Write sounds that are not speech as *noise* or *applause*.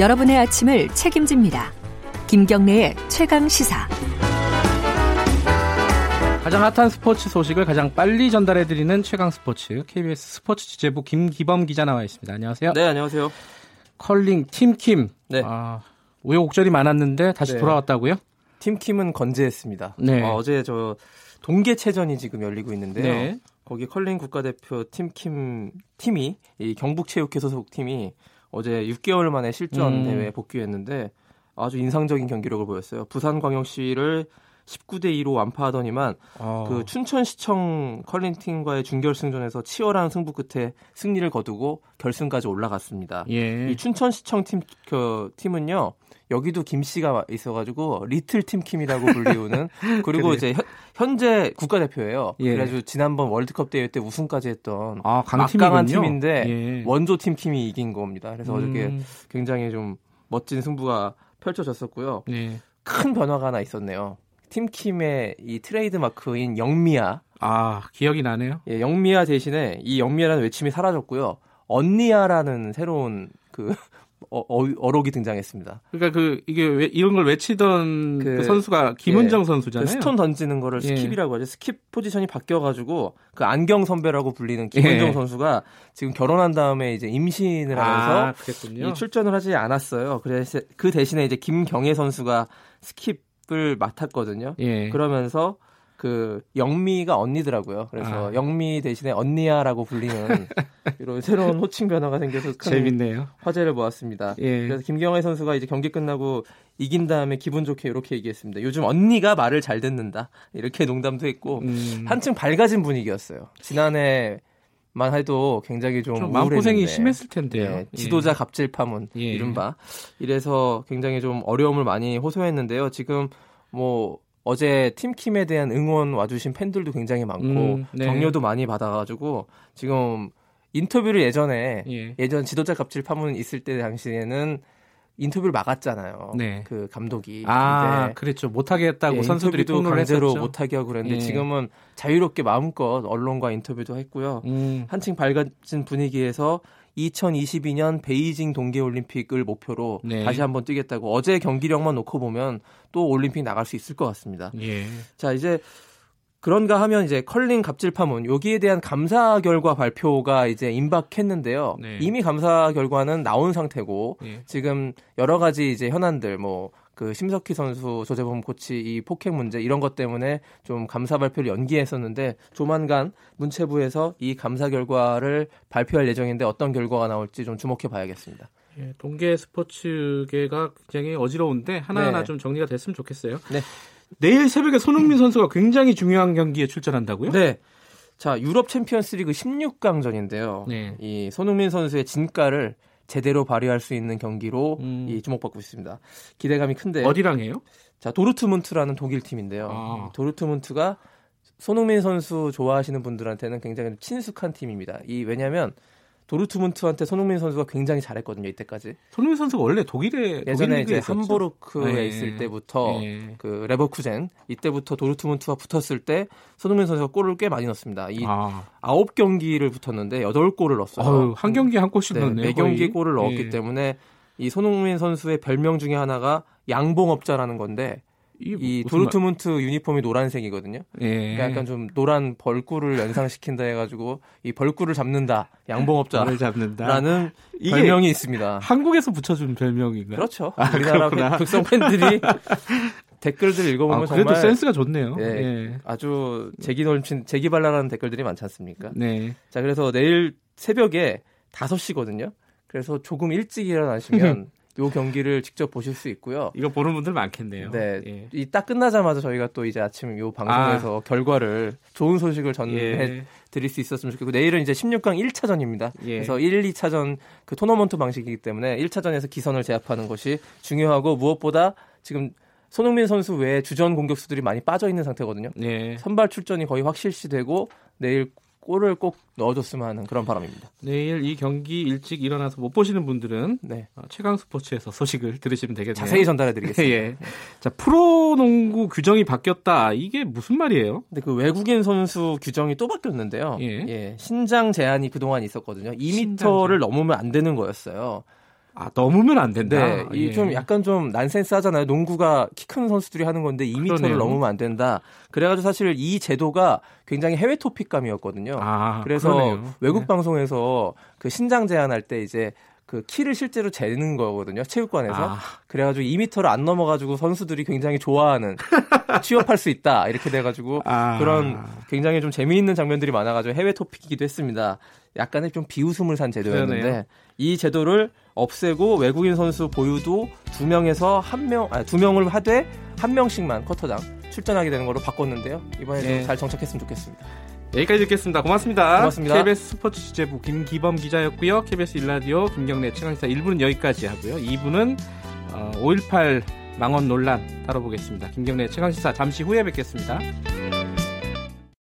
여러분의 아침을 책임집니다. 김경래의 최강 시사. 가장 핫한 스포츠 소식을 가장 빨리 전달해드리는 최강 스포츠 KBS 스포츠 취재부 김기범 기자 나와 있습니다. 안녕하세요. 네, 안녕하세요. 컬링 팀킴. 네. 아, 우여곡절이 많았는데 다시 네. 돌아왔다고요? 팀킴은 건재했습니다. 네. 어, 제저 동계체전이 지금 열리고 있는데요. 네. 거기 컬링 국가대표 팀킴 팀이 이 경북체육회 소속 팀이 어제 6개월 만에 실전 음. 대회에 복귀했는데 아주 인상적인 경기력을 보였어요. 부산광역시를 19대 2로 완파하더니만 어. 그 춘천시청 컬링팀과의 준결승전에서 치열한 승부 끝에 승리를 거두고 결승까지 올라갔습니다. 예. 이 춘천시청 팀, 그, 팀은요, 여기도 김 씨가 있어가지고, 리틀 팀킴이라고 불리우는, *laughs* 그리고? 이제 현, 현재 국가대표예요. 예. 그래가지고 지난번 월드컵 대회 때 우승까지 했던 아, 강팀이군요. 팀인데, 예. 원조 팀킴이 이긴 겁니다. 그래서 어저께 음, 굉장히 좀 멋진 승부가 펼쳐졌었고요. 네. 큰 변화가 하나 있었네요. 팀킴의 이 트레이드 마크인 영미야, 아, 기억이 나네요. 예, 영미야 대신에 이 영미야라는 외침이 사라졌고요. 언니야라는 새로운 그 *laughs* 어, 어, 어록이 등장했습니다. 그러니까 그 이게 왜, 이런 걸 외치던 그, 그- 선수가 김은정 그 선수잖아요. 스톤 던지는 거를 예. 스킵이라고 하죠. 스킵 포지션이 바뀌어가지고 그 안경 선배라고 불리는 김은정 예. 선수가 지금 결혼한 다음에 이제 임신을 하면서 아, 그랬군요. 이 출전을 하지 않았어요. 그래서 그 대신에 이제 김경애 선수가 스킵 을 맡았거든요. 예. 그러면서 그 영미가 언니더라고요. 그래서 아. 영미 대신에 언니야라고 불리는 *laughs* 이런 새로운 호칭 변화가 생겨서 큰 재밌네요. 화제를 모았습니다. 예. 그래서 김경애 선수가 이제 경기 끝나고 이긴 다음에 기분 좋게 이렇게 얘기했습니다. 요즘 언니가 말을 잘 듣는다. 이렇게 농담도 했고 음, 한층 밝아진 분위기였어요. 지난해 만 해도 굉장히 좀, 좀 마음고생이. 심했을 텐데요. 예, 지도자 갑질 파문 예. 이른바 이래서 굉장히 좀 어려움을 많이 호소했는데요. 지금 뭐 어제 팀킴에 대한 응원 와주신 팬들도 굉장히 많고 음, 네. 격려도 많이 받아가지고 지금 인터뷰를 예전에 예. 예전 지도자 갑질 파문 있을 때 당시에는 인터뷰를 막았잖아요. 네. 그 감독이. 아, 그랬죠. 못하게 했다고 예, 선수들이 폭로를 강제로 했었죠. 못하게 하고 그랬는데 예. 지금은 자유롭게 마음껏 언론과 인터뷰도 했고요. 음, 한층 밝아진 분위기에서 2022년 베이징 동계올림픽을 목표로 네. 다시 한번 뛰겠다고 어제 경기력만 놓고 보면 또 올림픽 나갈 수 있을 것 같습니다. 예. 자 이제 그런가 하면 이제 컬링 갑질 파문 여기에 대한 감사 결과 발표가 이제 임박했는데요. 네. 이미 감사 결과는 나온 상태고 예. 지금 여러 가지 이제 현안들 뭐그 심석희 선수 조재범 코치 이 폭행 문제 이런 것 때문에 좀 감사 발표를 연기했었는데 조만간 문체부에서 이 감사 결과를 발표할 예정인데 어떤 결과가 나올지 좀 주목해 봐야겠습니다. 예, 동계 스포츠계가 굉장히 어지러운데 하나하나 네. 좀 정리가 됐으면 좋겠어요. 네. 내일 새벽에 손흥민 선수가 굉장히 중요한 경기에 출전한다고요? 네. 자, 유럽 챔피언스리그 16강전인데요. 네. 이 손흥민 선수의 진가를 제대로 발휘할 수 있는 경기로 음. 이 주목받고 있습니다. 기대감이 큰데. 어디랑 해요? 자, 도르트문트라는 독일 팀인데요. 아. 도르트문트가 손흥민 선수 좋아하시는 분들한테는 굉장히 친숙한 팀입니다. 이 왜냐면 도르트문트한테 손흥민 선수가 굉장히 잘했거든요, 이때까지. 손흥민 선수가 원래 독일에 예전에 이제 있었죠? 함부르크에 네. 있을 때부터 예. 그 레버쿠젠 이때부터 도르트문트와 붙었을 때 손흥민 선수가 골을 꽤 많이 넣습니다. 이 아, 아홉 경기를 붙었는데 여덟 골을 넣었어요. 어휴, 한 경기 한 골씩 네, 넣네요. 네 경기. 골을 넣었기 예. 때문에 이 손흥민 선수의 별명 중에 하나가 양봉업자라는 건데 이 도르트문트 유니폼이 노란색이거든요. 말- 예. 그러니까 약간 좀 노란 벌꿀을 연상시킨다 해가지고 이 벌꿀을 잡는다 양봉업자라는 을 잡는다. 이게 별명이 있습니다. 한국에서 붙여준 별명인가요? 그렇죠. 아, 우리나라. 팬- 극성 팬들이 *laughs* 댓글들 읽어보면 아, 그래도 정말 센스가 좋네요. 네. 예. 아주 재기 넘친 재기발랄한 댓글들이 많지 않습니까? 네. 자, 그래서 내일 새벽에 5시거든요. 그래서 조금 일찍 일어나시면 *laughs* 요 경기를 직접 보실 수 있고요. 이거 보는 분들 많겠네요. 네. 예. 이딱 끝나자마자 저희가 또 이제 아침 요 방송에서 결과를 좋은 소식을 전해 예. 드릴 수 있었으면 좋겠고 내일은 이제 16강 1차전입니다. 예. 그래서 1, 2차전 그 토너먼트 방식이기 때문에 1차전에서 기선을 제압하는 것이 중요하고 무엇보다 지금 손흥민 선수 외에 주전 공격수들이 많이 빠져 있는 상태거든요. 네. 선발 출전이 거의 확실시되고 내일 골을 꼭 넣어줬으면 하는 그런 바람입니다. 내일 이 경기 일찍 일어나서 못 보시는 분들은 네. 어, 최강 스포츠에서 소식을 들으시면 되겠네요. 자세히 전달해드리겠습니다. *laughs* 예. 자, 프로농구 규정이 바뀌었다. 이게 무슨 말이에요? 근데 그 외국인 선수 규정이 또 바뀌었는데요. 예. 신장 제한이 그동안 있었거든요. 2m를 신장 제한. 넘으면 안 되는 거였어요. 아 넘으면 안 된다. 네, 예. 이좀 약간 좀 난센스 하잖아요. 농구가 키 큰 선수들이 하는 건데 2m를 그러네요. 넘으면 안 된다. 그래가지고 사실 이 제도가 굉장히 해외 토픽감이었거든요. 아, 그래서 그러네요. 외국 네. 방송에서 그 신장 제한할 때 이제 그 키를 실제로 재는 거거든요. 체육관에서. 아, 그래가지고 2m를 안 넘어가지고 선수들이 굉장히 좋아하는 *laughs* 취업할 수 있다 이렇게 돼가지고 아. 그런 굉장히 좀 재미있는 장면들이 많아가지고 해외 토픽이기도 했습니다. 약간의 좀 비웃음을 산 제도였는데 그러네요. 이 제도를 없애고 외국인 선수 보유도 두 명에서 한 명, 아니 두 명을 하되 한 명씩만 쿼터당 출전하게 되는 걸로 바꿨는데요. 이번에 네. 좀잘 정착했으면 좋겠습니다. 여기까지 듣겠습니다. 고맙습니다. 고맙습니다. KBS 스포츠 취재부 김기범 기자였고요. KBS 일라디오 김경래 최강시사 1부는 여기까지 하고요. 2부는 어, 5.18 망원 논란 다뤄보겠습니다. 김경래 최강시사 잠시 후에 뵙겠습니다.